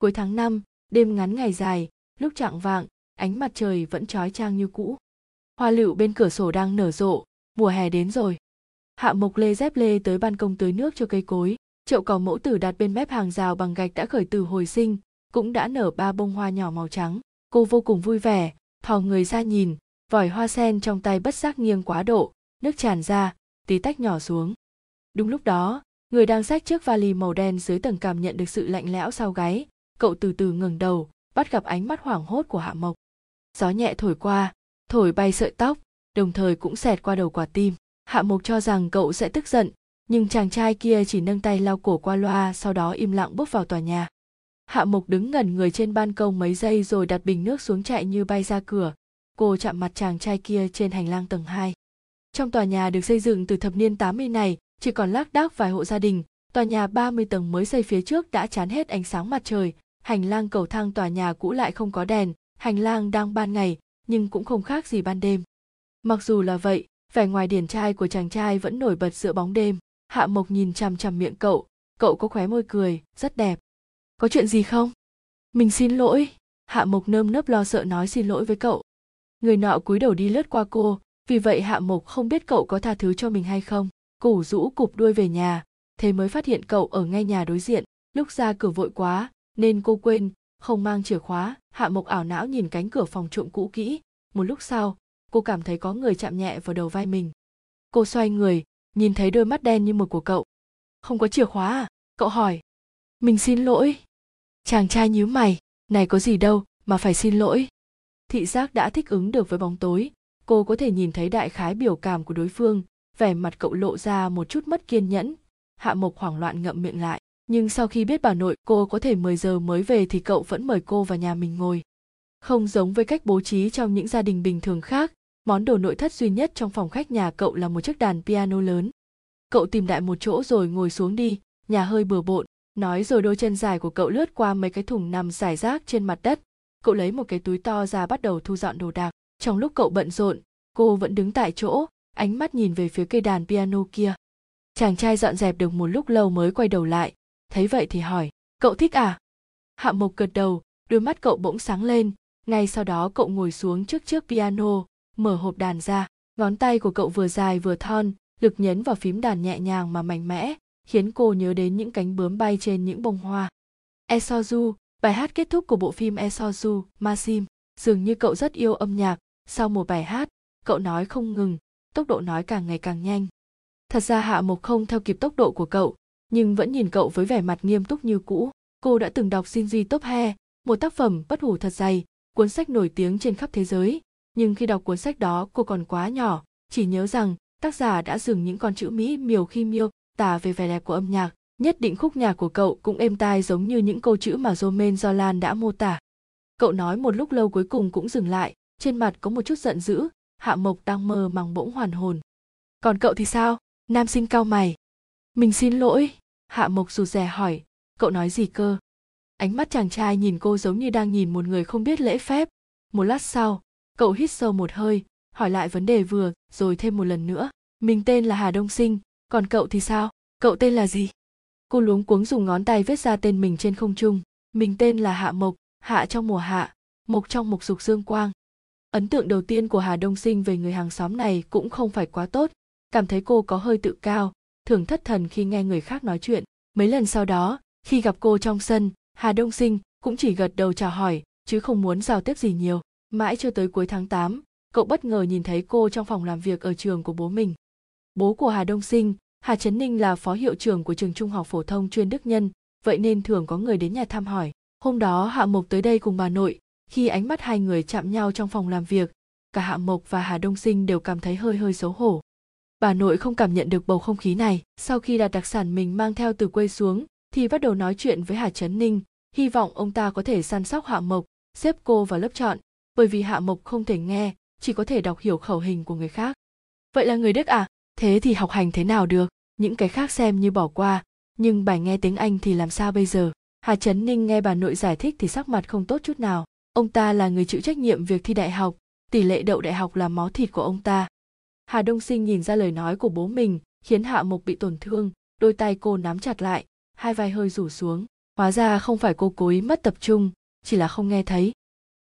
Cuối tháng 5, đêm ngắn ngày dài, lúc trạng vạng, ánh mặt trời vẫn trói trang như cũ. Hoa lựu bên cửa sổ đang nở rộ, mùa hè đến rồi. Hạ Mộc lê dép lê tới ban công tưới nước cho cây cối. Chậu cỏ mẫu tử đặt bên mép hàng rào bằng gạch đã khởi từ hồi sinh, cũng đã nở ba bông hoa nhỏ màu trắng. Cô vô cùng vui vẻ, thò người ra nhìn, vòi hoa sen trong tay bất giác nghiêng quá độ, nước tràn ra, tí tách nhỏ xuống. Đúng lúc đó, người đang xách chiếc vali màu đen dưới tầng cảm nhận được sự lạnh lẽo sau gáy, cậu từ từ ngừng đầu, bắt gặp ánh mắt hoảng hốt của Hạ Mộc. Gió nhẹ thổi qua, thổi bay sợi tóc, đồng thời cũng xẹt qua đầu quả tim. Hạ Mộc cho rằng cậu sẽ tức giận, nhưng chàng trai kia chỉ nâng tay lau cổ qua loa sau đó im lặng bước vào tòa nhà. Hạ Mộc đứng ngẩn người trên ban công mấy giây rồi đặt bình nước xuống chạy như bay ra cửa. Cô chạm mặt chàng trai kia trên hành lang tầng 2. Trong tòa nhà được xây dựng từ thập niên 80 này, chỉ còn lác đác vài hộ gia đình, tòa nhà 30 tầng mới xây phía trước đã chán hết ánh sáng mặt trời, hành lang cầu thang tòa nhà cũ lại không có đèn, hành lang đang ban ngày, nhưng cũng không khác gì ban đêm. Mặc dù là vậy, vẻ ngoài điển trai của chàng trai vẫn nổi bật giữa bóng đêm. Hạ Mộc nhìn chằm chằm miệng cậu, cậu có khóe môi cười, rất đẹp. Có chuyện gì không? Mình xin lỗi. Hạ Mộc nơm nớp lo sợ nói xin lỗi với cậu. Người nọ cúi đầu đi lướt qua cô, vì vậy Hạ Mộc không biết cậu có tha thứ cho mình hay không. Củ rũ cụp đuôi về nhà, thế mới phát hiện cậu ở ngay nhà đối diện. Lúc ra cửa vội quá, nên cô quên, không mang chìa khóa. Hạ Mộc ảo não nhìn cánh cửa phòng trộm cũ kỹ. Một lúc sau, cô cảm thấy có người chạm nhẹ vào đầu vai mình. Cô xoay người, nhìn thấy đôi mắt đen như mực của cậu. Không có chìa khóa à? Cậu hỏi. Mình xin lỗi. Chàng trai nhíu mày. Này có gì đâu mà phải xin lỗi. Thị giác đã thích ứng được với bóng tối. Cô có thể nhìn thấy đại khái biểu cảm của đối phương. Vẻ mặt cậu lộ ra một chút mất kiên nhẫn. Hạ mộc hoảng loạn ngậm miệng lại nhưng sau khi biết bà nội, cô có thể 10 giờ mới về thì cậu vẫn mời cô vào nhà mình ngồi. Không giống với cách bố trí trong những gia đình bình thường khác, món đồ nội thất duy nhất trong phòng khách nhà cậu là một chiếc đàn piano lớn. Cậu tìm đại một chỗ rồi ngồi xuống đi, nhà hơi bừa bộn. Nói rồi đôi chân dài của cậu lướt qua mấy cái thùng nằm rải rác trên mặt đất. Cậu lấy một cái túi to ra bắt đầu thu dọn đồ đạc. Trong lúc cậu bận rộn, cô vẫn đứng tại chỗ, ánh mắt nhìn về phía cây đàn piano kia. Chàng trai dọn dẹp được một lúc lâu mới quay đầu lại thấy vậy thì hỏi, cậu thích à? Hạ mộc gật đầu, đôi mắt cậu bỗng sáng lên. Ngay sau đó cậu ngồi xuống trước chiếc piano, mở hộp đàn ra. Ngón tay của cậu vừa dài vừa thon, lực nhấn vào phím đàn nhẹ nhàng mà mạnh mẽ, khiến cô nhớ đến những cánh bướm bay trên những bông hoa. Esoju bài hát kết thúc của bộ phim esoju masim, dường như cậu rất yêu âm nhạc. Sau một bài hát, cậu nói không ngừng, tốc độ nói càng ngày càng nhanh. Thật ra hạ mộc không theo kịp tốc độ của cậu nhưng vẫn nhìn cậu với vẻ mặt nghiêm túc như cũ cô đã từng đọc Shinji Top He, một tác phẩm bất hủ thật dày, cuốn sách nổi tiếng trên khắp thế giới nhưng khi đọc cuốn sách đó cô còn quá nhỏ chỉ nhớ rằng tác giả đã dừng những con chữ mỹ miều khi miêu tả về vẻ đẹp của âm nhạc nhất định khúc nhạc của cậu cũng êm tai giống như những câu chữ mà Romain Zolan đã mô tả. Cậu nói một lúc lâu cuối cùng cũng dừng lại, trên mặt có một chút giận dữ, Hạ Mộc đang mơ màng bỗng hoàn hồn. Còn cậu thì sao? Nam sinh cao mày. Mình xin lỗi, Hạ Mộc rụt rè hỏi, cậu nói gì cơ? Ánh mắt chàng trai nhìn cô giống như đang nhìn một người không biết lễ phép. Một lát sau, cậu hít sâu một hơi hỏi lại vấn đề vừa rồi thêm một lần nữa. Mình tên là hà đông sinh còn cậu thì sao? Cậu tên là gì? Cô luống cuống dùng ngón tay viết ra tên mình trên không trung. Mình tên là hạ mộc hạ trong mùa hạ mộc trong mục dục dương quang. Ấn tượng đầu tiên của hà đông sinh về người hàng xóm này cũng không phải quá tốt. Cảm thấy cô có hơi tự cao thường thất thần khi nghe người khác nói chuyện mấy lần sau đó khi gặp cô trong sân hà đông sinh cũng chỉ gật đầu chào hỏi chứ không muốn giao tiếp gì nhiều Mãi cho tới cuối tháng 8, cậu bất ngờ nhìn thấy cô trong phòng làm việc ở trường của bố mình. Bố của Hà Đông Sinh, Hà Trấn Ninh là phó hiệu trưởng của trường trung học phổ thông chuyên Đức Nhân, vậy nên thường có người đến nhà thăm hỏi. Hôm đó Hạ Mộc tới đây cùng bà nội, khi ánh mắt hai người chạm nhau trong phòng làm việc, cả Hạ Mộc và Hà Đông Sinh đều cảm thấy hơi hơi xấu hổ. Bà nội không cảm nhận được bầu không khí này, sau khi đặt đặc sản mình mang theo từ quê xuống, thì bắt đầu nói chuyện với Hà Trấn Ninh, hy vọng ông ta có thể săn sóc Hạ Mộc, xếp cô vào lớp chọn, bởi vì hạ mộc không thể nghe chỉ có thể đọc hiểu khẩu hình của người khác. Vậy là người đức à? Thế thì học hành thế nào được? Những cái khác xem như bỏ qua nhưng bài nghe tiếng anh thì làm sao bây giờ? Hà trấn ninh nghe bà nội giải thích thì sắc mặt không tốt chút nào. Ông ta là người chịu trách nhiệm việc thi đại học tỷ lệ đậu đại học là máu thịt của ông ta hà đông sinh nhìn ra lời nói của bố mình, khiến hạ mộc bị tổn thương, đôi tay cô nắm chặt lại, hai vai hơi rủ xuống. Hóa ra không phải cô cố ý mất tập trung, chỉ là không nghe thấy.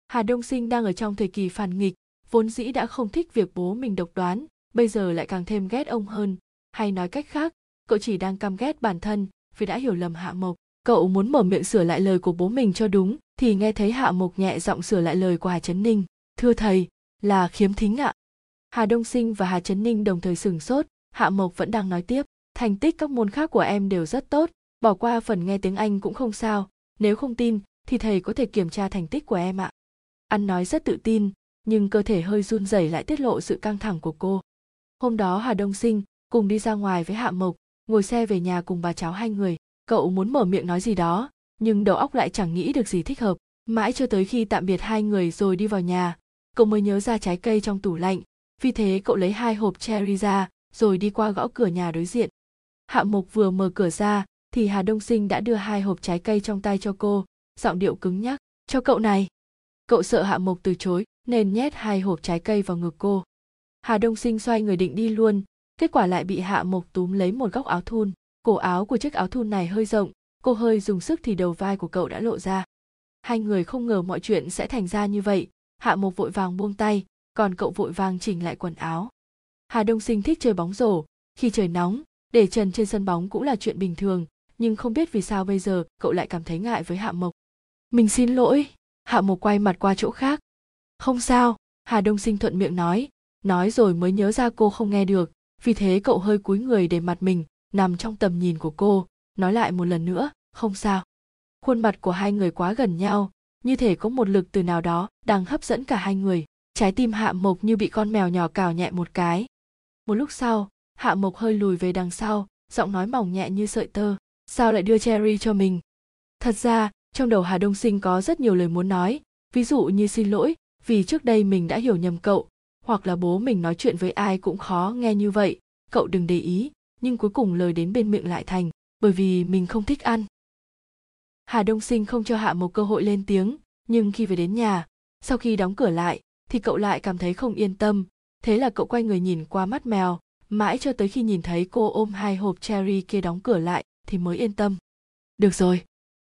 Hà đông sinh đang ở trong thời kỳ phản nghịch, vốn dĩ đã không thích việc bố mình độc đoán, bây giờ lại càng thêm ghét ông hơn. Hay nói cách khác, cậu chỉ đang căm ghét bản thân vì đã hiểu lầm hạ mộc. Cậu muốn mở miệng sửa lại lời của bố mình cho đúng, thì nghe thấy hạ mộc nhẹ giọng sửa lại lời của hà trấn ninh. Thưa thầy, là khiếm thính ạ hà đông sinh và hà trấn ninh đồng thời sửng sốt, hạ mộc vẫn đang nói tiếp, thành tích các môn khác của em đều rất tốt, bỏ qua phần nghe tiếng anh cũng không sao, nếu không tin thì thầy có thể kiểm tra thành tích của em ạ. Ăn nói rất tự tin, nhưng cơ thể hơi run rẩy lại tiết lộ sự căng thẳng của cô. Hôm đó hà đông sinh cùng đi ra ngoài với hạ mộc, ngồi xe về nhà cùng bà cháu hai người, cậu muốn mở miệng nói gì đó, nhưng đầu óc lại chẳng nghĩ được gì thích hợp. Mãi cho tới khi tạm biệt hai người rồi đi vào nhà, cậu mới nhớ ra trái cây trong tủ lạnh vì thế cậu lấy hai hộp cherry ra, rồi đi qua gõ cửa nhà đối diện. Hạ mộc vừa mở cửa ra, thì hà đông sinh đã đưa hai hộp trái cây trong tay cho cô, giọng điệu cứng nhắc, cho cậu này. Cậu sợ hạ mộc từ chối, nên nhét hai hộp trái cây vào ngực cô. Hà đông sinh xoay người định đi luôn, kết quả lại bị hạ mộc túm lấy một góc áo thun. Cổ áo của chiếc áo thun này hơi rộng, cô hơi dùng sức thì đầu vai của cậu đã lộ ra. Hai người không ngờ mọi chuyện sẽ thành ra như vậy. Hạ mộc vội vàng buông tay còn cậu vội vàng chỉnh lại quần áo. Hà đông sinh thích chơi bóng rổ. Khi trời nóng, để trần trên sân bóng cũng là chuyện bình thường, nhưng không biết vì sao bây giờ cậu lại cảm thấy ngại với hạ mộc. Mình xin lỗi. Hạ mộc quay mặt qua chỗ khác. Không sao. Hà đông sinh thuận miệng nói. Nói rồi mới nhớ ra cô không nghe được, vì thế cậu hơi cúi người để mặt mình nằm trong tầm nhìn của cô. Nói lại một lần nữa, không sao. Khuôn mặt của hai người quá gần nhau, như thể có một lực từ nào đó đang hấp dẫn cả hai người trái tim hạ mộc như bị con mèo nhỏ cào nhẹ một cái. Một lúc sau, hạ mộc hơi lùi về đằng sau, giọng nói mỏng nhẹ như sợi tơ. Sao lại đưa cherry cho mình? Thật ra, trong đầu hà đông sinh có rất nhiều lời muốn nói. Ví dụ như xin lỗi, vì trước đây mình đã hiểu nhầm cậu. Hoặc là bố mình nói chuyện với ai cũng khó nghe như vậy. Cậu đừng để ý, nhưng cuối cùng lời đến bên miệng lại thành, bởi vì mình không thích ăn. Hà đông sinh không cho hạ một cơ hội lên tiếng, nhưng khi về đến nhà, sau khi đóng cửa lại thì cậu lại cảm thấy không yên tâm. Thế là cậu quay người nhìn qua mắt mèo, mãi cho tới khi nhìn thấy cô ôm hai hộp cherry kia đóng cửa lại thì mới yên tâm. Được rồi,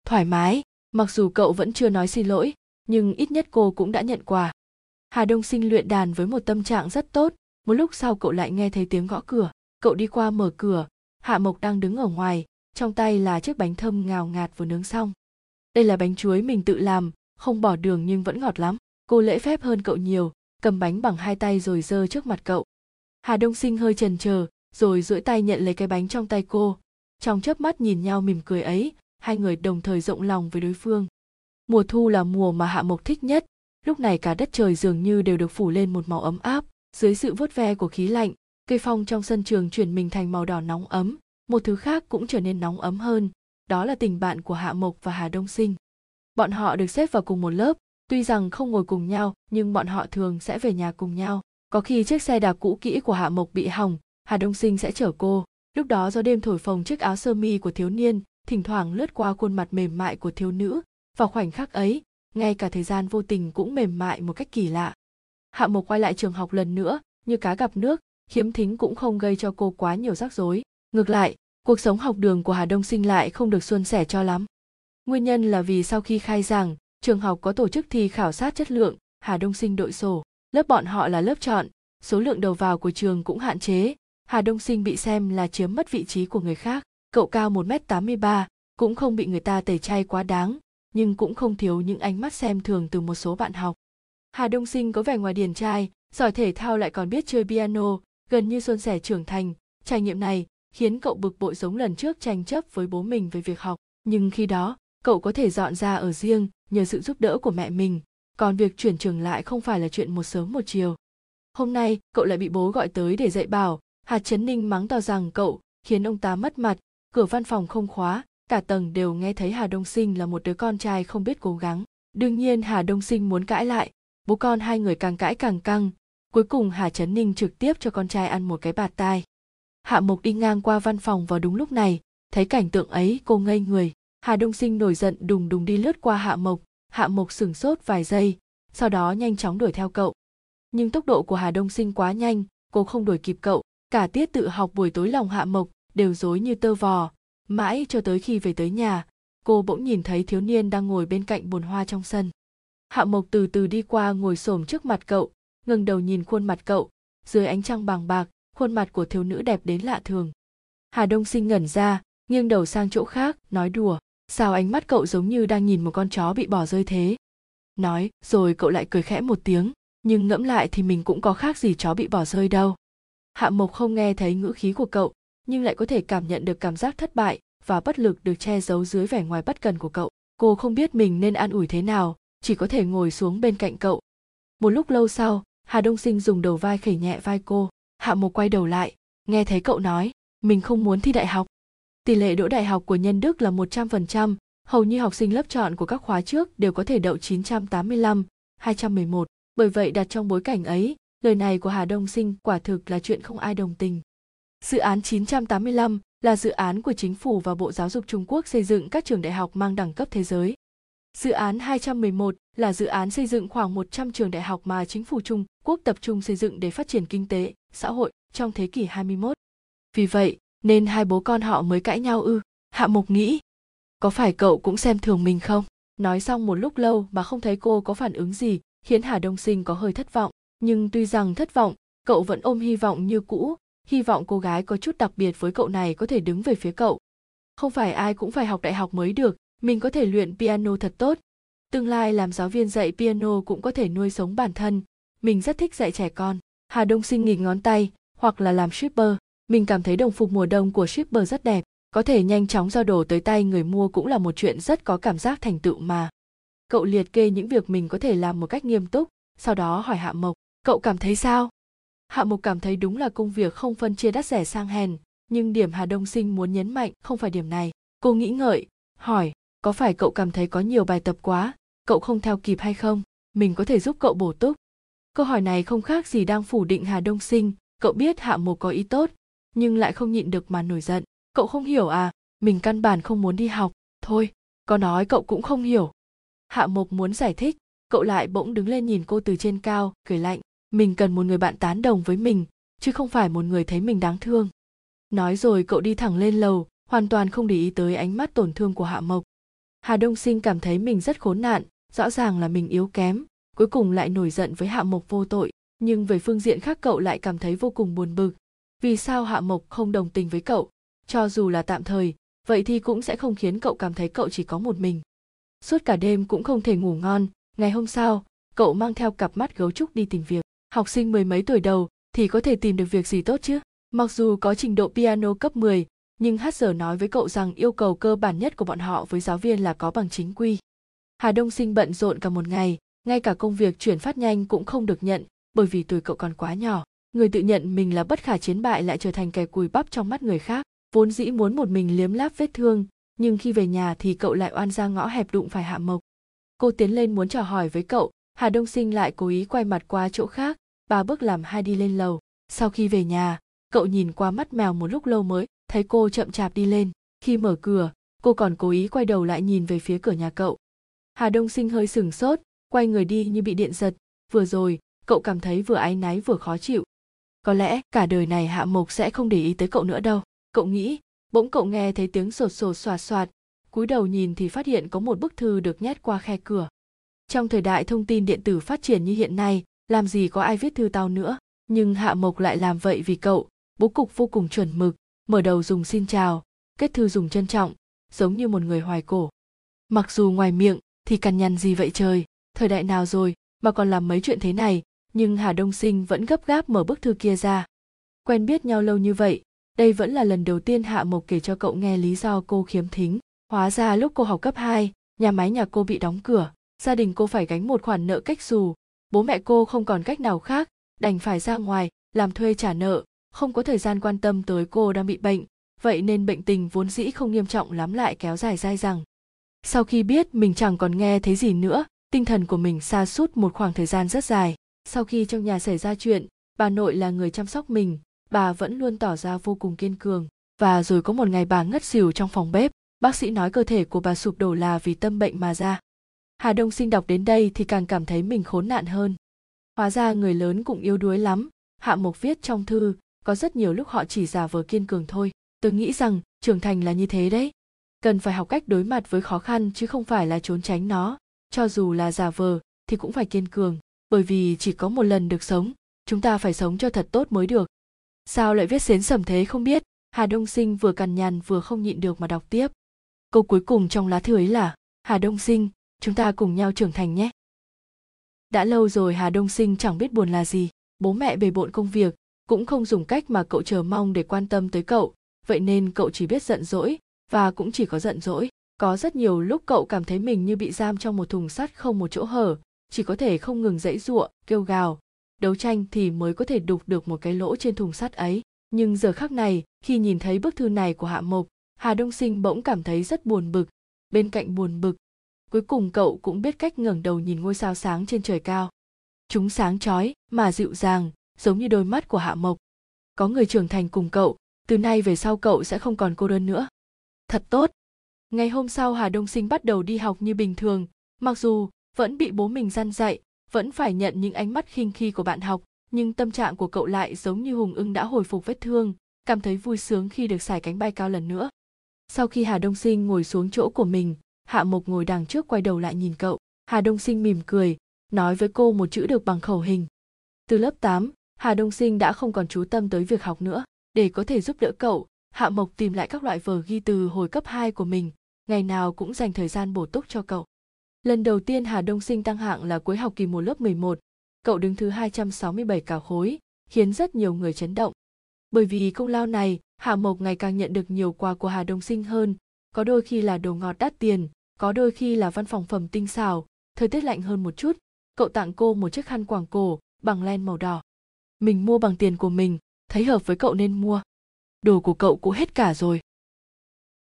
thoải mái. Mặc dù cậu vẫn chưa nói xin lỗi, nhưng ít nhất cô cũng đã nhận quà. Hà đông sinh luyện đàn với một tâm trạng rất tốt. Một lúc sau cậu lại nghe thấy tiếng gõ cửa. Cậu đi qua mở cửa. Hạ mộc đang đứng ở ngoài. Trong tay là chiếc bánh thơm ngào ngạt vừa nướng xong. Đây là bánh chuối mình tự làm, không bỏ đường nhưng vẫn ngọt lắm cô lễ phép hơn cậu nhiều, cầm bánh bằng hai tay rồi giơ trước mặt cậu. Hà đông sinh hơi chần chờ rồi duỗi tay nhận lấy cái bánh trong tay cô. Trong chớp mắt nhìn nhau mỉm cười ấy, hai người đồng thời rộng lòng với đối phương. Mùa thu là mùa mà hạ mộc thích nhất. Lúc này cả đất trời dường như đều được phủ lên một màu ấm áp, dưới sự vuốt ve của khí lạnh, cây phong trong sân trường chuyển mình thành màu đỏ nóng ấm. Một thứ khác cũng trở nên nóng ấm hơn, đó là tình bạn của hạ mộc và hà đông sinh. Bọn họ được xếp vào cùng một lớp tuy rằng không ngồi cùng nhau, nhưng bọn họ thường sẽ về nhà cùng nhau. Có khi chiếc xe đạp cũ kỹ của hạ mộc bị hỏng, hà đông sinh sẽ chở cô. Lúc đó do đêm thổi phồng chiếc áo sơ mi của thiếu niên, thỉnh thoảng lướt qua khuôn mặt mềm mại của thiếu nữ. Vào khoảnh khắc ấy, ngay cả thời gian vô tình cũng mềm mại một cách kỳ lạ. Hạ mộc quay lại trường học lần nữa, như cá gặp nước khiếm thính cũng không gây cho cô quá nhiều rắc rối. Ngược lại, cuộc sống học đường của hà đông sinh lại không được suôn sẻ cho lắm. Nguyên nhân là vì sau khi khai giảng trường học có tổ chức thi khảo sát chất lượng hà đông sinh đội sổ. Lớp bọn họ là lớp chọn số lượng đầu vào của trường cũng hạn chế. Hà đông sinh bị xem là chiếm mất vị trí của người khác. Cậu cao 1m83, cũng không bị người ta tẩy chay quá đáng nhưng cũng không thiếu những ánh mắt xem thường từ một số bạn học. Hà đông sinh có vẻ ngoài điển trai giỏi thể thao lại còn biết chơi piano gần như xuân sẻ trưởng thành. Trải nghiệm này khiến cậu bực bội giống lần trước tranh chấp với bố mình về việc học. Nhưng khi đó cậu có thể dọn ra ở riêng nhờ sự giúp đỡ của mẹ mình, còn việc chuyển trường lại không phải là chuyện một sớm một chiều. Hôm nay, cậu lại bị bố gọi tới để dạy bảo. Hà trấn ninh mắng to rằng cậu khiến ông ta mất mặt, cửa văn phòng không khóa, cả tầng đều nghe thấy hà đông sinh là một đứa con trai không biết cố gắng. Đương nhiên hà đông sinh muốn cãi lại, bố con hai người càng cãi càng căng. Cuối cùng hà trấn ninh trực tiếp cho con trai ăn một cái bạt tai. Hạ mộc đi ngang qua văn phòng vào đúng lúc này, thấy cảnh tượng ấy cô ngây người hà đông sinh nổi giận đùng đùng đi lướt qua hạ mộc. Hạ mộc sửng sốt vài giây, sau đó nhanh chóng đuổi theo cậu. Nhưng tốc độ của hà đông sinh quá nhanh, cô không đuổi kịp cậu. Cả tiết tự học buổi tối lòng hạ mộc đều rối như tơ vò. Mãi cho tới khi về tới nhà, cô bỗng nhìn thấy thiếu niên đang ngồi bên cạnh bồn hoa trong sân. Hạ mộc từ từ đi qua ngồi xổm trước mặt cậu ngừng đầu nhìn khuôn mặt cậu. Dưới ánh trăng bàng bạc, khuôn mặt của thiếu nữ đẹp đến lạ thường. Hà đông sinh ngẩn ra, nghiêng đầu sang chỗ khác, nói đùa sao ánh mắt cậu giống như đang nhìn một con chó bị bỏ rơi thế? Nói, rồi cậu lại cười khẽ một tiếng, nhưng ngẫm lại thì mình cũng có khác gì chó bị bỏ rơi đâu. Hạ mộc không nghe thấy ngữ khí của cậu, nhưng lại có thể cảm nhận được cảm giác thất bại và bất lực được che giấu dưới vẻ ngoài bất cần của cậu. Cô không biết mình nên an ủi thế nào, chỉ có thể ngồi xuống bên cạnh cậu. Một lúc lâu sau, hà đông sinh dùng đầu vai khẩy nhẹ vai cô. Hạ mộc quay đầu lại, nghe thấy cậu nói, mình không muốn thi đại học tỷ lệ đỗ đại học của nhân đức là 100%, hầu như học sinh lớp chọn của các khóa trước đều có thể đậu 985, 211. Bởi vậy đặt trong bối cảnh ấy, lời này của Hà Đông Sinh quả thực là chuyện không ai đồng tình. Dự án 985 là dự án của chính phủ và Bộ Giáo dục Trung Quốc xây dựng các trường đại học mang đẳng cấp thế giới. Dự án 211 là dự án xây dựng khoảng 100 trường đại học mà chính phủ Trung Quốc tập trung xây dựng để phát triển kinh tế, xã hội trong thế kỷ 21. Vì vậy, nên hai bố con họ mới cãi nhau ư. Hạ Mộc nghĩ, có phải cậu cũng xem thường mình không? Nói xong một lúc lâu mà không thấy cô có phản ứng gì, khiến Hà Đông Sinh có hơi thất vọng. Nhưng tuy rằng thất vọng, cậu vẫn ôm hy vọng như cũ, hy vọng cô gái có chút đặc biệt với cậu này có thể đứng về phía cậu. Không phải ai cũng phải học đại học mới được, mình có thể luyện piano thật tốt. Tương lai làm giáo viên dạy piano cũng có thể nuôi sống bản thân. Mình rất thích dạy trẻ con. Hà Đông Sinh nghịch ngón tay, hoặc là làm shipper. Mình cảm thấy đồng phục mùa đông của shipper rất đẹp. Có thể nhanh chóng giao đồ tới tay người mua cũng là một chuyện rất có cảm giác thành tựu mà. Cậu liệt kê những việc mình có thể làm một cách nghiêm túc, sau đó hỏi Hạ Mộc, cậu cảm thấy sao? Hạ Mộc cảm thấy đúng là công việc không phân chia đắt rẻ sang hèn, nhưng điểm Hà Đông Sinh muốn nhấn mạnh không phải điểm này. Cô nghĩ ngợi, hỏi, có phải cậu cảm thấy có nhiều bài tập quá, cậu không theo kịp hay không? Mình có thể giúp cậu bổ túc. Câu hỏi này không khác gì đang phủ định Hà Đông Sinh, cậu biết Hạ Mộc có ý tốt, nhưng lại không nhịn được mà nổi giận. Cậu không hiểu à, mình căn bản không muốn đi học, thôi, có nói cậu cũng không hiểu. Hạ Mộc muốn giải thích, cậu lại bỗng đứng lên nhìn cô từ trên cao, cười lạnh, mình cần một người bạn tán đồng với mình, chứ không phải một người thấy mình đáng thương. Nói rồi cậu đi thẳng lên lầu, hoàn toàn không để ý tới ánh mắt tổn thương của Hạ Mộc. Hà Đông Sinh cảm thấy mình rất khốn nạn, rõ ràng là mình yếu kém, cuối cùng lại nổi giận với Hạ Mộc vô tội, nhưng về phương diện khác cậu lại cảm thấy vô cùng buồn bực. Vì sao Hạ Mộc không đồng tình với cậu? Cho dù là tạm thời, vậy thì cũng sẽ không khiến cậu cảm thấy cậu chỉ có một mình. Suốt cả đêm cũng không thể ngủ ngon, ngày hôm sau, cậu mang theo cặp mắt gấu trúc đi tìm việc. Học sinh mười mấy tuổi đầu thì có thể tìm được việc gì tốt chứ? Mặc dù có trình độ piano cấp 10, nhưng hát giờ nói với cậu rằng yêu cầu cơ bản nhất của bọn họ với giáo viên là có bằng chính quy. Hà Đông Sinh bận rộn cả một ngày, ngay cả công việc chuyển phát nhanh cũng không được nhận, bởi vì tuổi cậu còn quá nhỏ. Người tự nhận mình là bất khả chiến bại lại trở thành kẻ cùi bắp trong mắt người khác. Vốn dĩ muốn một mình liếm láp vết thương, nhưng khi về nhà thì cậu lại oan ra ngõ hẹp đụng phải Hạ Mộc. Cô tiến lên muốn trò hỏi với cậu, Hà Đông Sinh lại cố ý quay mặt qua chỗ khác, ba bước làm hai đi lên lầu. Sau khi về nhà, cậu nhìn qua mắt mèo một lúc lâu mới thấy cô chậm chạp đi lên khi mở cửa cô còn cố ý quay đầu lại nhìn về phía cửa nhà cậu hà đông sinh hơi sừng sốt quay người đi như bị điện giật vừa rồi cậu cảm thấy vừa áy náy vừa khó chịu có lẽ cả đời này hạ mộc sẽ không để ý tới cậu nữa đâu. Cậu nghĩ, bỗng cậu nghe thấy tiếng sột sột xoạt xoạt cúi đầu nhìn thì phát hiện có một bức thư được nhét qua khe cửa. Trong thời đại thông tin điện tử phát triển như hiện nay, làm gì có ai viết thư tao nữa. Nhưng hạ mộc lại làm vậy vì cậu. Bố cục vô cùng chuẩn mực, mở đầu dùng xin chào, kết thư dùng trân trọng, giống như một người hoài cổ. Mặc dù ngoài miệng thì cằn nhằn gì vậy trời? Thời đại nào rồi mà còn làm mấy chuyện thế này? Nhưng hà đông sinh vẫn gấp gáp mở bức thư kia ra. Quen biết nhau lâu như vậy đây vẫn là lần đầu tiên hạ mộc kể cho cậu nghe lý do cô khiếm thính. Hóa ra lúc cô học cấp 2, nhà máy nhà cô bị đóng cửa gia đình cô phải gánh một khoản nợ cách xù. Bố mẹ cô không còn cách nào khác đành phải ra ngoài làm thuê trả nợ không có thời gian quan tâm tới cô đang bị bệnh. Vậy nên bệnh tình vốn dĩ không nghiêm trọng lắm lại kéo dài dai dẳng. Sau khi biết mình chẳng còn nghe thấy gì nữa tinh thần của mình xa suốt một khoảng thời gian rất dài sau khi trong nhà xảy ra chuyện, bà nội là người chăm sóc mình, bà vẫn luôn tỏ ra vô cùng kiên cường. Và rồi có một ngày bà ngất xỉu trong phòng bếp, bác sĩ nói cơ thể của bà sụp đổ là vì tâm bệnh mà ra. Hà đông sinh đọc đến đây thì càng cảm thấy mình khốn nạn hơn. Hóa ra người lớn cũng yếu đuối lắm. Hạ mộc viết trong thư, có rất nhiều lúc họ chỉ giả vờ kiên cường thôi. Tôi nghĩ rằng, trưởng thành là như thế đấy. Cần phải học cách đối mặt với khó khăn chứ không phải là trốn tránh nó. Cho dù là giả vờ, thì cũng phải kiên cường bởi vì chỉ có một lần được sống, chúng ta phải sống cho thật tốt mới được. Sao lại viết xến sầm thế không biết? Hà đông sinh vừa cằn nhằn vừa không nhịn được mà đọc tiếp. Câu cuối cùng trong lá thư ấy là, hà đông sinh, chúng ta cùng nhau trưởng thành nhé. Đã lâu rồi hà đông sinh chẳng biết buồn là gì. Bố mẹ bề bộn công việc, cũng không dùng cách mà cậu chờ mong để quan tâm tới cậu. Vậy nên cậu chỉ biết giận dỗi, và cũng chỉ có giận dỗi. Có rất nhiều lúc cậu cảm thấy mình như bị giam trong một thùng sắt không một chỗ hở chỉ có thể không ngừng dãy giụa kêu gào. Đấu tranh thì mới có thể đục được một cái lỗ trên thùng sắt ấy. Nhưng giờ khắc này, khi nhìn thấy bức thư này của hạ mộc, hà đông sinh bỗng cảm thấy rất buồn bực. Bên cạnh buồn bực, cuối cùng cậu cũng biết cách ngẩng đầu nhìn ngôi sao sáng trên trời cao. Chúng sáng chói mà dịu dàng, giống như đôi mắt của hạ mộc. Có người trưởng thành cùng cậu, từ nay về sau cậu sẽ không còn cô đơn nữa. Thật tốt. Ngày hôm sau hà đông sinh bắt đầu đi học như bình thường. Mặc dù vẫn bị bố mình gian dạy vẫn phải nhận những ánh mắt khinh khi của bạn học nhưng tâm trạng của cậu lại giống như hùng ưng đã hồi phục vết thương cảm thấy vui sướng khi được xài cánh bay cao lần nữa. Sau khi hà đông sinh ngồi xuống chỗ của mình hạ mộc ngồi đằng trước quay đầu lại nhìn cậu. Hà đông sinh mỉm cười nói với cô một chữ được bằng khẩu hình. Từ lớp 8, hà đông sinh đã không còn chú tâm tới việc học nữa. Để có thể giúp đỡ cậu hạ mộc tìm lại các loại vở ghi từ hồi cấp 2 của mình. Ngày nào cũng dành thời gian bổ túc cho cậu lần đầu tiên hà đông sinh tăng hạng là cuối học kỳ một lớp 11, cậu đứng thứ 267 cả khối, khiến rất nhiều người chấn động. Bởi vì công lao này, Hạ Mộc ngày càng nhận được nhiều quà của Hà Đông Sinh hơn, có đôi khi là đồ ngọt đắt tiền, có đôi khi là văn phòng phẩm tinh xảo, thời tiết lạnh hơn một chút, cậu tặng cô một chiếc khăn quàng cổ bằng len màu đỏ. Mình mua bằng tiền của mình, thấy hợp với cậu nên mua. Đồ của cậu cũng hết cả rồi.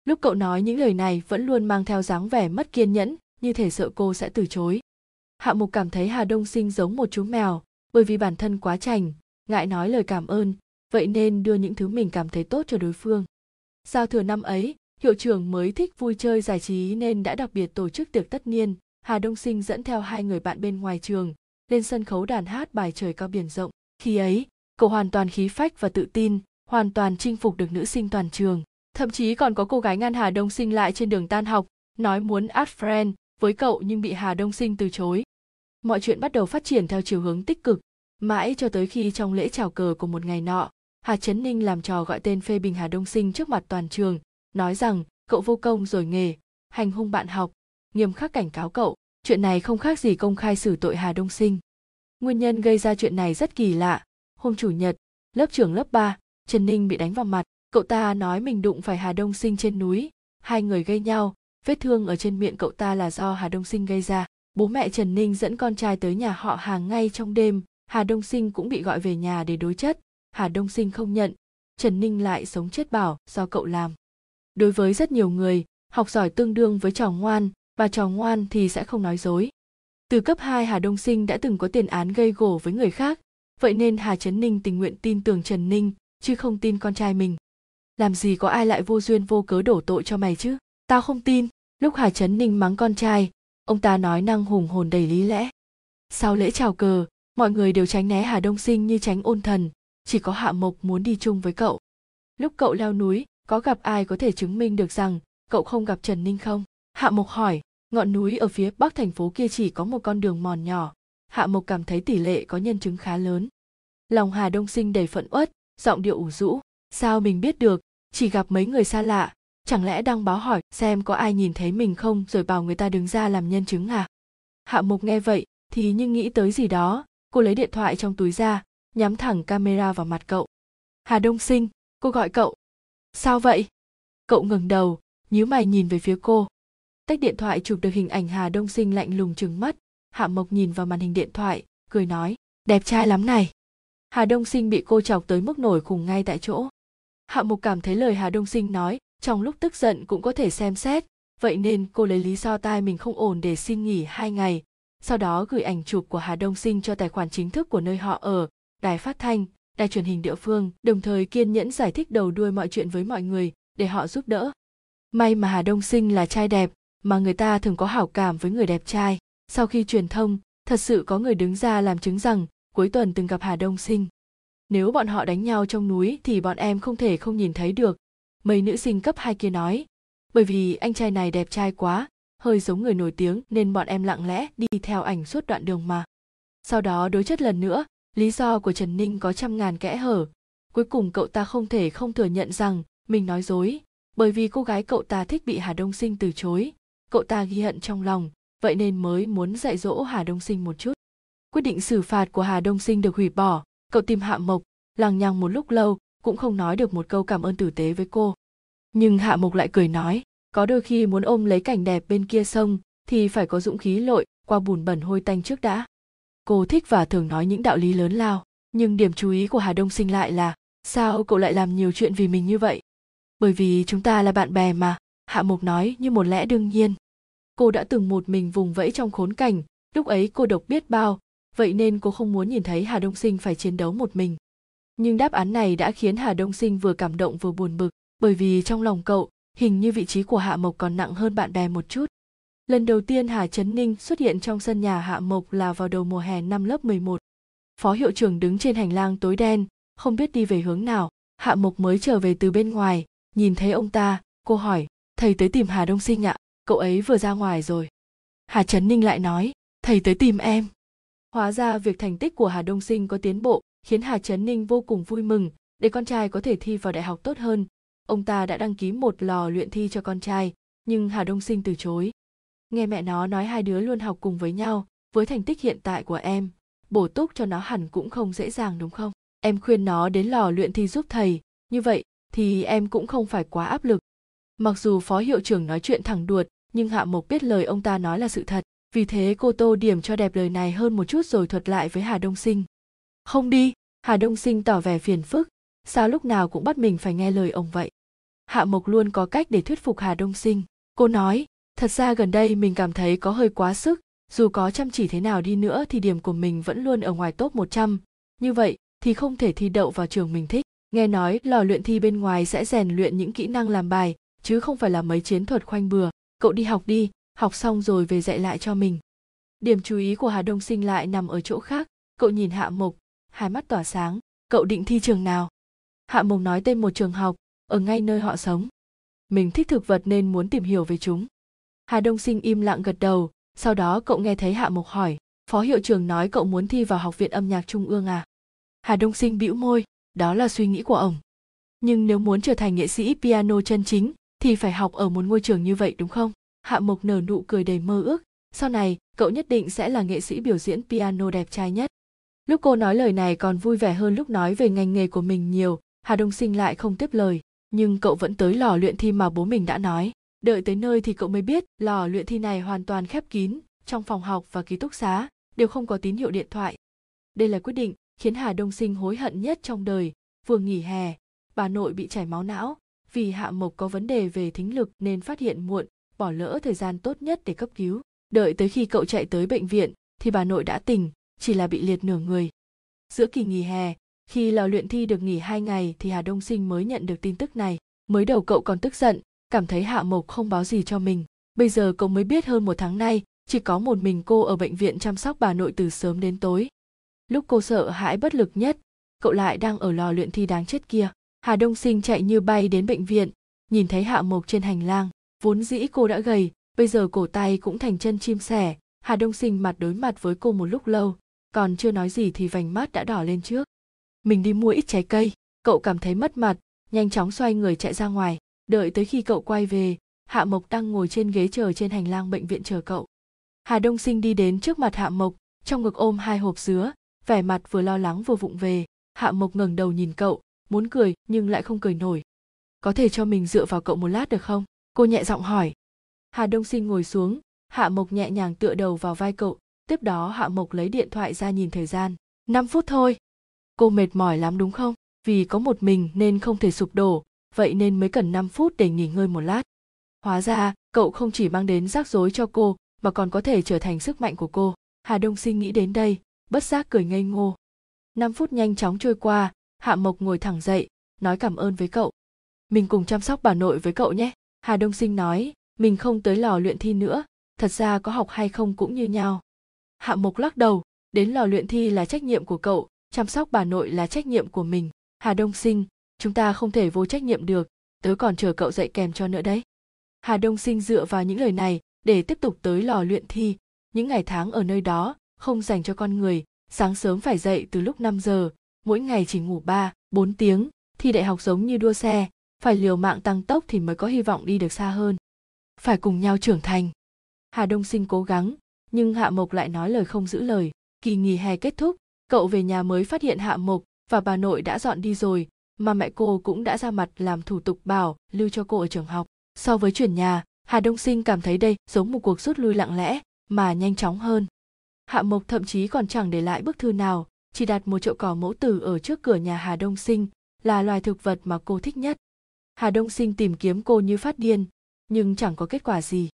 Lúc cậu nói những lời này vẫn luôn mang theo dáng vẻ mất kiên nhẫn, như thể sợ cô sẽ từ chối. Hạ Mục cảm thấy Hà Đông Sinh giống một chú mèo, bởi vì bản thân quá chảnh, ngại nói lời cảm ơn, vậy nên đưa những thứ mình cảm thấy tốt cho đối phương. Giao thừa năm ấy, hiệu trưởng mới thích vui chơi giải trí nên đã đặc biệt tổ chức tiệc tất niên. Hà Đông Sinh dẫn theo hai người bạn bên ngoài trường, lên sân khấu đàn hát bài trời cao biển rộng. Khi ấy, cậu hoàn toàn khí phách và tự tin, hoàn toàn chinh phục được nữ sinh toàn trường. Thậm chí còn có cô gái ngăn Hà Đông Sinh lại trên đường tan học, nói muốn add friend với cậu nhưng bị Hà Đông Sinh từ chối. Mọi chuyện bắt đầu phát triển theo chiều hướng tích cực, mãi cho tới khi trong lễ chào cờ của một ngày nọ, Hà Trấn Ninh làm trò gọi tên phê bình Hà Đông Sinh trước mặt toàn trường, nói rằng cậu vô công rồi nghề, hành hung bạn học, nghiêm khắc cảnh cáo cậu, chuyện này không khác gì công khai xử tội Hà Đông Sinh. Nguyên nhân gây ra chuyện này rất kỳ lạ, hôm chủ nhật, lớp trưởng lớp 3, Trần Ninh bị đánh vào mặt, cậu ta nói mình đụng phải Hà Đông Sinh trên núi, hai người gây nhau, vết thương ở trên miệng cậu ta là do Hà Đông Sinh gây ra. Bố mẹ Trần Ninh dẫn con trai tới nhà họ hàng ngay trong đêm, Hà Đông Sinh cũng bị gọi về nhà để đối chất. Hà Đông Sinh không nhận, Trần Ninh lại sống chết bảo do cậu làm. Đối với rất nhiều người, học giỏi tương đương với trò ngoan, và trò ngoan thì sẽ không nói dối. Từ cấp 2 Hà Đông Sinh đã từng có tiền án gây gổ với người khác, vậy nên Hà Trấn Ninh tình nguyện tin tưởng Trần Ninh, chứ không tin con trai mình. Làm gì có ai lại vô duyên vô cớ đổ tội cho mày chứ? Tao không tin lúc hà trấn ninh mắng con trai, ông ta nói năng hùng hồn đầy lý lẽ. Sau lễ chào cờ, mọi người đều tránh né hà đông sinh như tránh ôn thần, chỉ có hạ mộc muốn đi chung với cậu. Lúc cậu leo núi, có gặp ai có thể chứng minh được rằng cậu không gặp trần ninh không? Hạ mộc hỏi, ngọn núi ở phía bắc thành phố kia chỉ có một con đường mòn nhỏ. Hạ mộc cảm thấy tỷ lệ có nhân chứng khá lớn. Lòng hà đông sinh đầy phẫn uất, giọng điệu ủ rũ. Sao mình biết được, chỉ gặp mấy người xa lạ chẳng lẽ đăng báo hỏi xem có ai nhìn thấy mình không rồi bảo người ta đứng ra làm nhân chứng à? Hạ mục nghe vậy thì như nghĩ tới gì đó, cô lấy điện thoại trong túi ra, nhắm thẳng camera vào mặt cậu. Hà đông sinh, cô gọi cậu. Sao vậy? Cậu ngừng đầu, nhíu mày nhìn về phía cô. Tách điện thoại chụp được hình ảnh hà đông sinh lạnh lùng trừng mắt, hạ mộc nhìn vào màn hình điện thoại, cười nói, đẹp trai lắm này. Hà đông sinh bị cô chọc tới mức nổi khùng ngay tại chỗ. Hạ mục cảm thấy lời hà đông sinh nói trong lúc tức giận cũng có thể xem xét, vậy nên cô lấy lý do tai mình không ổn để xin nghỉ hai ngày. Sau đó gửi ảnh chụp của hà đông sinh cho tài khoản chính thức của nơi họ ở, đài phát thanh, đài truyền hình địa phương, đồng thời kiên nhẫn giải thích đầu đuôi mọi chuyện với mọi người để họ giúp đỡ. May mà hà đông sinh là trai đẹp, mà người ta thường có hảo cảm với người đẹp trai. Sau khi truyền thông, thật sự có người đứng ra làm chứng rằng cuối tuần từng gặp hà đông sinh. Nếu bọn họ đánh nhau trong núi thì bọn em không thể không nhìn thấy được mấy nữ sinh cấp hai kia nói, bởi vì anh trai này đẹp trai quá, hơi giống người nổi tiếng nên bọn em lặng lẽ đi theo ảnh suốt đoạn đường mà. Sau đó đối chất lần nữa, lý do của trần ninh có trăm ngàn kẽ hở. Cuối cùng cậu ta không thể không thừa nhận rằng mình nói dối, bởi vì cô gái cậu ta thích bị hà đông sinh từ chối. Cậu ta ghi hận trong lòng, vậy nên mới muốn dạy dỗ hà đông sinh một chút. Quyết định xử phạt của hà đông sinh được hủy bỏ. Cậu tìm hạ mộc, lằng nhằng một lúc lâu cũng không nói được một câu cảm ơn tử tế với cô. Nhưng hạ mộc lại cười nói, có đôi khi muốn ôm lấy cảnh đẹp bên kia sông, thì phải có dũng khí lội, qua bùn bẩn hôi tanh trước đã. Cô thích và thường nói những đạo lý lớn lao, nhưng điểm chú ý của hà đông sinh lại là, sao cậu lại làm nhiều chuyện vì mình như vậy? Bởi vì chúng ta là bạn bè mà, hạ mục nói như một lẽ đương nhiên. Cô đã từng một mình vùng vẫy trong khốn cảnh, lúc ấy cô độc biết bao, vậy nên cô không muốn nhìn thấy hà đông sinh phải chiến đấu một mình nhưng đáp án này đã khiến hà đông sinh vừa cảm động vừa buồn bực, bởi vì trong lòng cậu, hình như vị trí của hạ mộc còn nặng hơn bạn bè một chút. Lần đầu tiên hà trấn ninh xuất hiện trong sân nhà hạ mộc là vào đầu mùa hè năm lớp 11. phó hiệu trưởng đứng trên hành lang tối đen, không biết đi về hướng nào. Hạ mộc mới trở về từ bên ngoài, nhìn thấy ông ta, cô hỏi, thầy tới tìm hà đông sinh ạ? Cậu ấy vừa ra ngoài rồi. Hà trấn ninh lại nói, thầy tới tìm em. Hóa ra việc thành tích của hà đông sinh có tiến bộ khiến hà trấn ninh vô cùng vui mừng để con trai có thể thi vào đại học tốt hơn. Ông ta đã đăng ký một lò luyện thi cho con trai, nhưng hà đông sinh từ chối. Nghe mẹ nó nói hai đứa luôn học cùng với nhau, với thành tích hiện tại của em, bổ túc cho nó hẳn cũng không dễ dàng đúng không? Em khuyên nó đến lò luyện thi giúp thầy, như vậy thì em cũng không phải quá áp lực. Mặc dù phó hiệu trưởng nói chuyện thẳng đuột, nhưng hạ mộc biết lời ông ta nói là sự thật, vì thế cô tô điểm cho đẹp lời này hơn một chút rồi thuật lại với hà đông sinh. Không đi! Hà đông sinh tỏ vẻ phiền phức sao lúc nào cũng bắt mình phải nghe lời ông vậy hạ mộc luôn có cách để thuyết phục hà đông sinh cô nói thật ra gần đây mình cảm thấy có hơi quá sức dù có chăm chỉ thế nào đi nữa thì điểm của mình vẫn luôn ở ngoài top 100. Như vậy thì không thể thi đậu vào trường mình thích. Nghe nói lò luyện thi bên ngoài sẽ rèn luyện những kỹ năng làm bài, chứ không phải là mấy chiến thuật khoanh bừa. Cậu đi học đi, học xong rồi về dạy lại cho mình. Điểm chú ý của Hà Đông Sinh lại nằm ở chỗ khác. Cậu nhìn Hạ Mộc, hai mắt tỏa sáng. Cậu định thi trường nào? Hạ Mộc nói tên một trường học, ở ngay nơi họ sống. Mình thích thực vật nên muốn tìm hiểu về chúng. Hà Đông Sinh im lặng gật đầu, sau đó cậu nghe thấy Hạ Mộc hỏi, phó hiệu trưởng nói cậu muốn thi vào học viện âm nhạc trung ương à? Hà Đông Sinh bĩu môi, đó là suy nghĩ của ông. Nhưng nếu muốn trở thành nghệ sĩ piano chân chính thì phải học ở một ngôi trường như vậy đúng không? Hạ Mộc nở nụ cười đầy mơ ước, sau này cậu nhất định sẽ là nghệ sĩ biểu diễn piano đẹp trai nhất. Lúc cô nói lời này còn vui vẻ hơn lúc nói về ngành nghề của mình nhiều, Hà Đông Sinh lại không tiếp lời, nhưng cậu vẫn tới lò luyện thi mà bố mình đã nói. Đợi tới nơi thì cậu mới biết lò luyện thi này hoàn toàn khép kín trong phòng học và ký túc xá đều không có tín hiệu điện thoại. Đây là quyết định khiến hà đông sinh hối hận nhất trong đời. Vừa nghỉ hè bà nội bị chảy máu não. Vì hạ mộc có vấn đề về thính lực nên phát hiện muộn bỏ lỡ thời gian tốt nhất để cấp cứu. Đợi tới khi cậu chạy tới bệnh viện thì bà nội đã tỉnh chỉ là bị liệt nửa người. Giữa kỳ nghỉ hè, khi lò luyện thi được nghỉ hai ngày thì hà đông sinh mới nhận được tin tức này. Mới đầu cậu còn tức giận, cảm thấy hạ mộc không báo gì cho mình. Bây giờ cậu mới biết hơn một tháng nay, chỉ có một mình cô ở bệnh viện chăm sóc bà nội từ sớm đến tối. Lúc cô sợ hãi bất lực nhất, cậu lại đang ở lò luyện thi đáng chết kia. Hà đông sinh chạy như bay đến bệnh viện, nhìn thấy hạ mộc trên hành lang, vốn dĩ cô đã gầy, bây giờ cổ tay cũng thành chân chim sẻ. Hà đông sinh mặt đối mặt với cô một lúc lâu còn chưa nói gì thì vành mắt đã đỏ lên trước. Mình đi mua ít trái cây. Cậu cảm thấy mất mặt, nhanh chóng xoay người chạy ra ngoài, đợi tới khi cậu quay về, hạ mộc đang ngồi trên ghế chờ trên hành lang bệnh viện chờ cậu. Hà đông sinh đi đến trước mặt hạ mộc, trong ngực ôm hai hộp dứa, vẻ mặt vừa lo lắng vừa vụng về. Hạ mộc ngẩng đầu nhìn cậu, muốn cười nhưng lại không cười nổi. Có thể cho mình dựa vào cậu một lát được không? Cô nhẹ giọng hỏi. Hà đông sinh ngồi xuống, hạ mộc nhẹ nhàng tựa đầu vào vai cậu tiếp đó hạ mộc lấy điện thoại ra nhìn thời gian năm phút thôi cô mệt mỏi lắm đúng không vì có một mình nên không thể sụp đổ vậy nên mới cần 5 phút để nghỉ ngơi một lát. Hóa ra, cậu không chỉ mang đến rắc rối cho cô, mà còn có thể trở thành sức mạnh của cô. Hà Đông Sinh nghĩ đến đây, bất giác cười ngây ngô. 5 phút nhanh chóng trôi qua, Hạ Mộc ngồi thẳng dậy, nói cảm ơn với cậu. Mình cùng chăm sóc bà nội với cậu nhé. Hà Đông Sinh nói, mình không tới lò luyện thi nữa, thật ra có học hay không cũng như nhau. Hạ Mộc lắc đầu, đến lò luyện thi là trách nhiệm của cậu, chăm sóc bà nội là trách nhiệm của mình. Hà Đông Sinh, chúng ta không thể vô trách nhiệm được tớ còn chờ cậu dạy kèm cho nữa đấy. Hà đông sinh dựa vào những lời này để tiếp tục tới lò luyện thi. Những ngày tháng ở nơi đó không dành cho con người sáng sớm phải dậy từ lúc 5 giờ mỗi ngày chỉ ngủ 3, 4 tiếng thi đại học giống như đua xe phải liều mạng tăng tốc thì mới có hy vọng đi được xa hơn. Phải cùng nhau trưởng thành. Hà đông sinh cố gắng nhưng hạ mộc lại nói lời không giữ lời. Kỳ nghỉ hè kết thúc, cậu về nhà mới phát hiện hạ mộc và bà nội đã dọn đi rồi, mà mẹ cô cũng đã ra mặt làm thủ tục bảo lưu cho cô ở trường học. So với chuyển nhà, hà đông sinh cảm thấy đây giống một cuộc rút lui lặng lẽ, mà nhanh chóng hơn. Hạ mộc thậm chí còn chẳng để lại bức thư nào, chỉ đặt một chậu cỏ mẫu tử ở trước cửa nhà hà đông sinh, là loài thực vật mà cô thích nhất. Hà đông sinh tìm kiếm cô như phát điên, nhưng chẳng có kết quả gì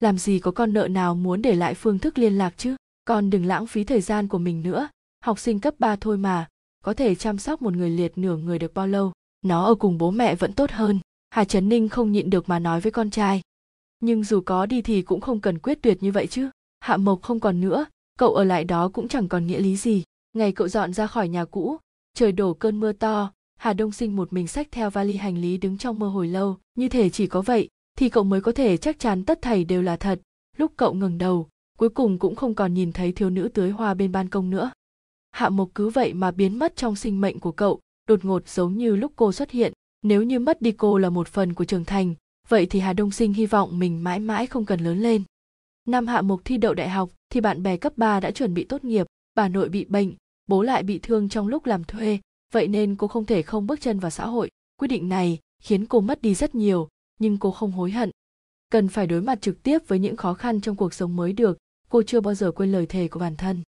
làm gì có con nợ nào muốn để lại phương thức liên lạc chứ? Con đừng lãng phí thời gian của mình nữa. Học sinh cấp 3 thôi mà. Có thể chăm sóc một người liệt nửa người được bao lâu? Nó ở cùng bố mẹ vẫn tốt hơn. Hà trấn ninh không nhịn được mà nói với con trai. Nhưng dù có đi thì cũng không cần quyết tuyệt như vậy chứ. Hạ mộc không còn nữa. Cậu ở lại đó cũng chẳng còn nghĩa lý gì. Ngày cậu dọn ra khỏi nhà cũ, trời đổ cơn mưa to. Hà đông sinh một mình xách theo vali hành lý đứng trong mơ hồi lâu. Như thể chỉ có vậy thì cậu mới có thể chắc chắn tất thảy đều là thật. Lúc cậu ngừng đầu, cuối cùng cũng không còn nhìn thấy thiếu nữ tưới hoa bên ban công nữa. Hạ mộc cứ vậy mà biến mất trong sinh mệnh của cậu, đột ngột giống như lúc cô xuất hiện. Nếu như mất đi cô là một phần của trưởng thành, vậy thì hà đông sinh hy vọng mình mãi mãi không cần lớn lên. Năm hạ mục thi đậu đại học, thì bạn bè cấp 3 đã chuẩn bị tốt nghiệp, bà nội bị bệnh, bố lại bị thương trong lúc làm thuê, vậy nên cô không thể không bước chân vào xã hội. Quyết định này khiến cô mất đi rất nhiều nhưng cô không hối hận. Cần phải đối mặt trực tiếp với những khó khăn trong cuộc sống mới được, cô chưa bao giờ quên lời thề của bản thân.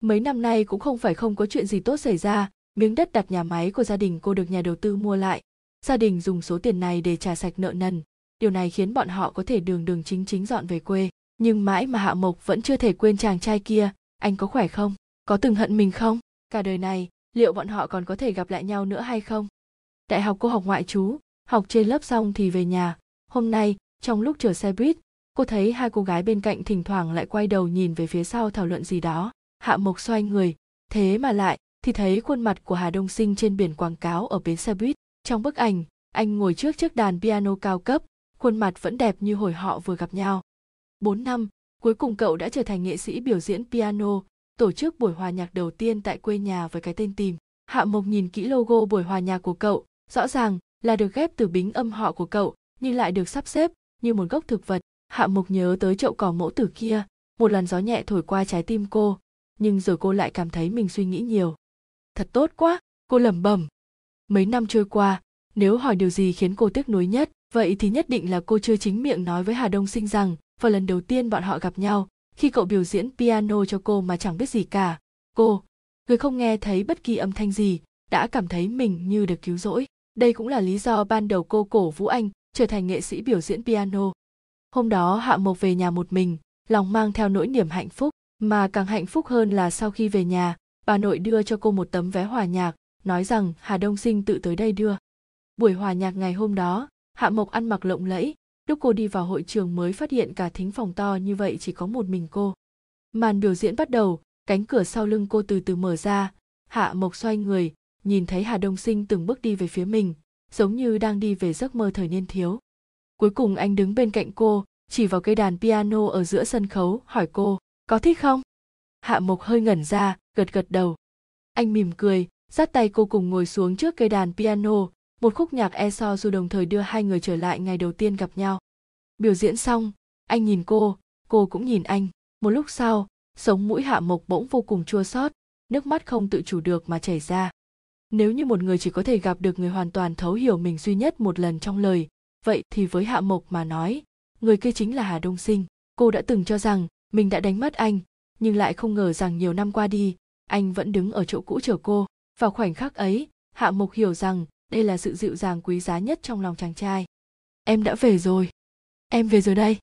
Mấy năm nay cũng không phải không có chuyện gì tốt xảy ra, miếng đất đặt nhà máy của gia đình cô được nhà đầu tư mua lại. Gia đình dùng số tiền này để trả sạch nợ nần. Điều này khiến bọn họ có thể đường đường chính chính dọn về quê. Nhưng mãi mà hạ mộc vẫn chưa thể quên chàng trai kia, anh có khỏe không? Có từng hận mình không? Cả đời này, liệu bọn họ còn có thể gặp lại nhau nữa hay không? Đại học cô học ngoại trú học trên lớp xong thì về nhà. Hôm nay, trong lúc chờ xe buýt, cô thấy hai cô gái bên cạnh thỉnh thoảng lại quay đầu nhìn về phía sau thảo luận gì đó. Hạ mộc xoay người, thế mà lại thì thấy khuôn mặt của hà đông sinh trên biển quảng cáo ở bến xe buýt. Trong bức ảnh, anh ngồi trước chiếc đàn piano cao cấp, khuôn mặt vẫn đẹp như hồi họ vừa gặp nhau. Bốn năm, cuối cùng cậu đã trở thành nghệ sĩ biểu diễn piano, tổ chức buổi hòa nhạc đầu tiên tại quê nhà với cái tên tìm. Hạ mộc nhìn kỹ logo buổi hòa nhạc của cậu, rõ ràng là được ghép từ bính âm họ của cậu, nhưng lại được sắp xếp như một gốc thực vật. Hạ Mục nhớ tới chậu cỏ mẫu tử kia, một làn gió nhẹ thổi qua trái tim cô, nhưng rồi cô lại cảm thấy mình suy nghĩ nhiều. Thật tốt quá, cô lẩm bẩm. Mấy năm trôi qua, nếu hỏi điều gì khiến cô tiếc nuối nhất, vậy thì nhất định là cô chưa chính miệng nói với hà đông sinh rằng, vào lần đầu tiên bọn họ gặp nhau, khi cậu biểu diễn piano cho cô mà chẳng biết gì cả, cô, người không nghe thấy bất kỳ âm thanh gì, đã cảm thấy mình như được cứu rỗi đây cũng là lý do ban đầu cô cổ vũ anh trở thành nghệ sĩ biểu diễn piano. Hôm đó hạ mộc về nhà một mình, lòng mang theo nỗi niềm hạnh phúc, mà càng hạnh phúc hơn là sau khi về nhà, bà nội đưa cho cô một tấm vé hòa nhạc, nói rằng hà đông sinh tự tới đây đưa. Buổi hòa nhạc ngày hôm đó, hạ mộc ăn mặc lộng lẫy, lúc cô đi vào hội trường mới phát hiện cả thính phòng to như vậy chỉ có một mình cô. Màn biểu diễn bắt đầu, cánh cửa sau lưng cô từ từ mở ra, hạ mộc xoay người nhìn thấy hà đông sinh từng bước đi về phía mình, giống như đang đi về giấc mơ thời niên thiếu. Cuối cùng anh đứng bên cạnh cô, chỉ vào cây đàn piano ở giữa sân khấu, hỏi cô, có thích không? Hạ mộc hơi ngẩn ra, gật gật đầu. Anh mỉm cười, dắt tay cô cùng ngồi xuống trước cây đàn piano, một khúc nhạc e so dù đồng thời đưa hai người trở lại ngày đầu tiên gặp nhau. Biểu diễn xong, anh nhìn cô cô cũng nhìn anh. Một lúc sau, sống mũi hạ mộc bỗng vô cùng chua xót, nước mắt không tự chủ được mà chảy ra nếu như một người chỉ có thể gặp được người hoàn toàn thấu hiểu mình duy nhất một lần trong lời, vậy thì với hạ mộc mà nói, người kia chính là hà đông sinh. Cô đã từng cho rằng mình đã đánh mất anh, nhưng lại không ngờ rằng nhiều năm qua đi, anh vẫn đứng ở chỗ cũ chờ cô. Vào khoảnh khắc ấy, hạ mộc hiểu rằng đây là sự dịu dàng quý giá nhất trong lòng chàng trai. Em đã về rồi. Em về rồi đây.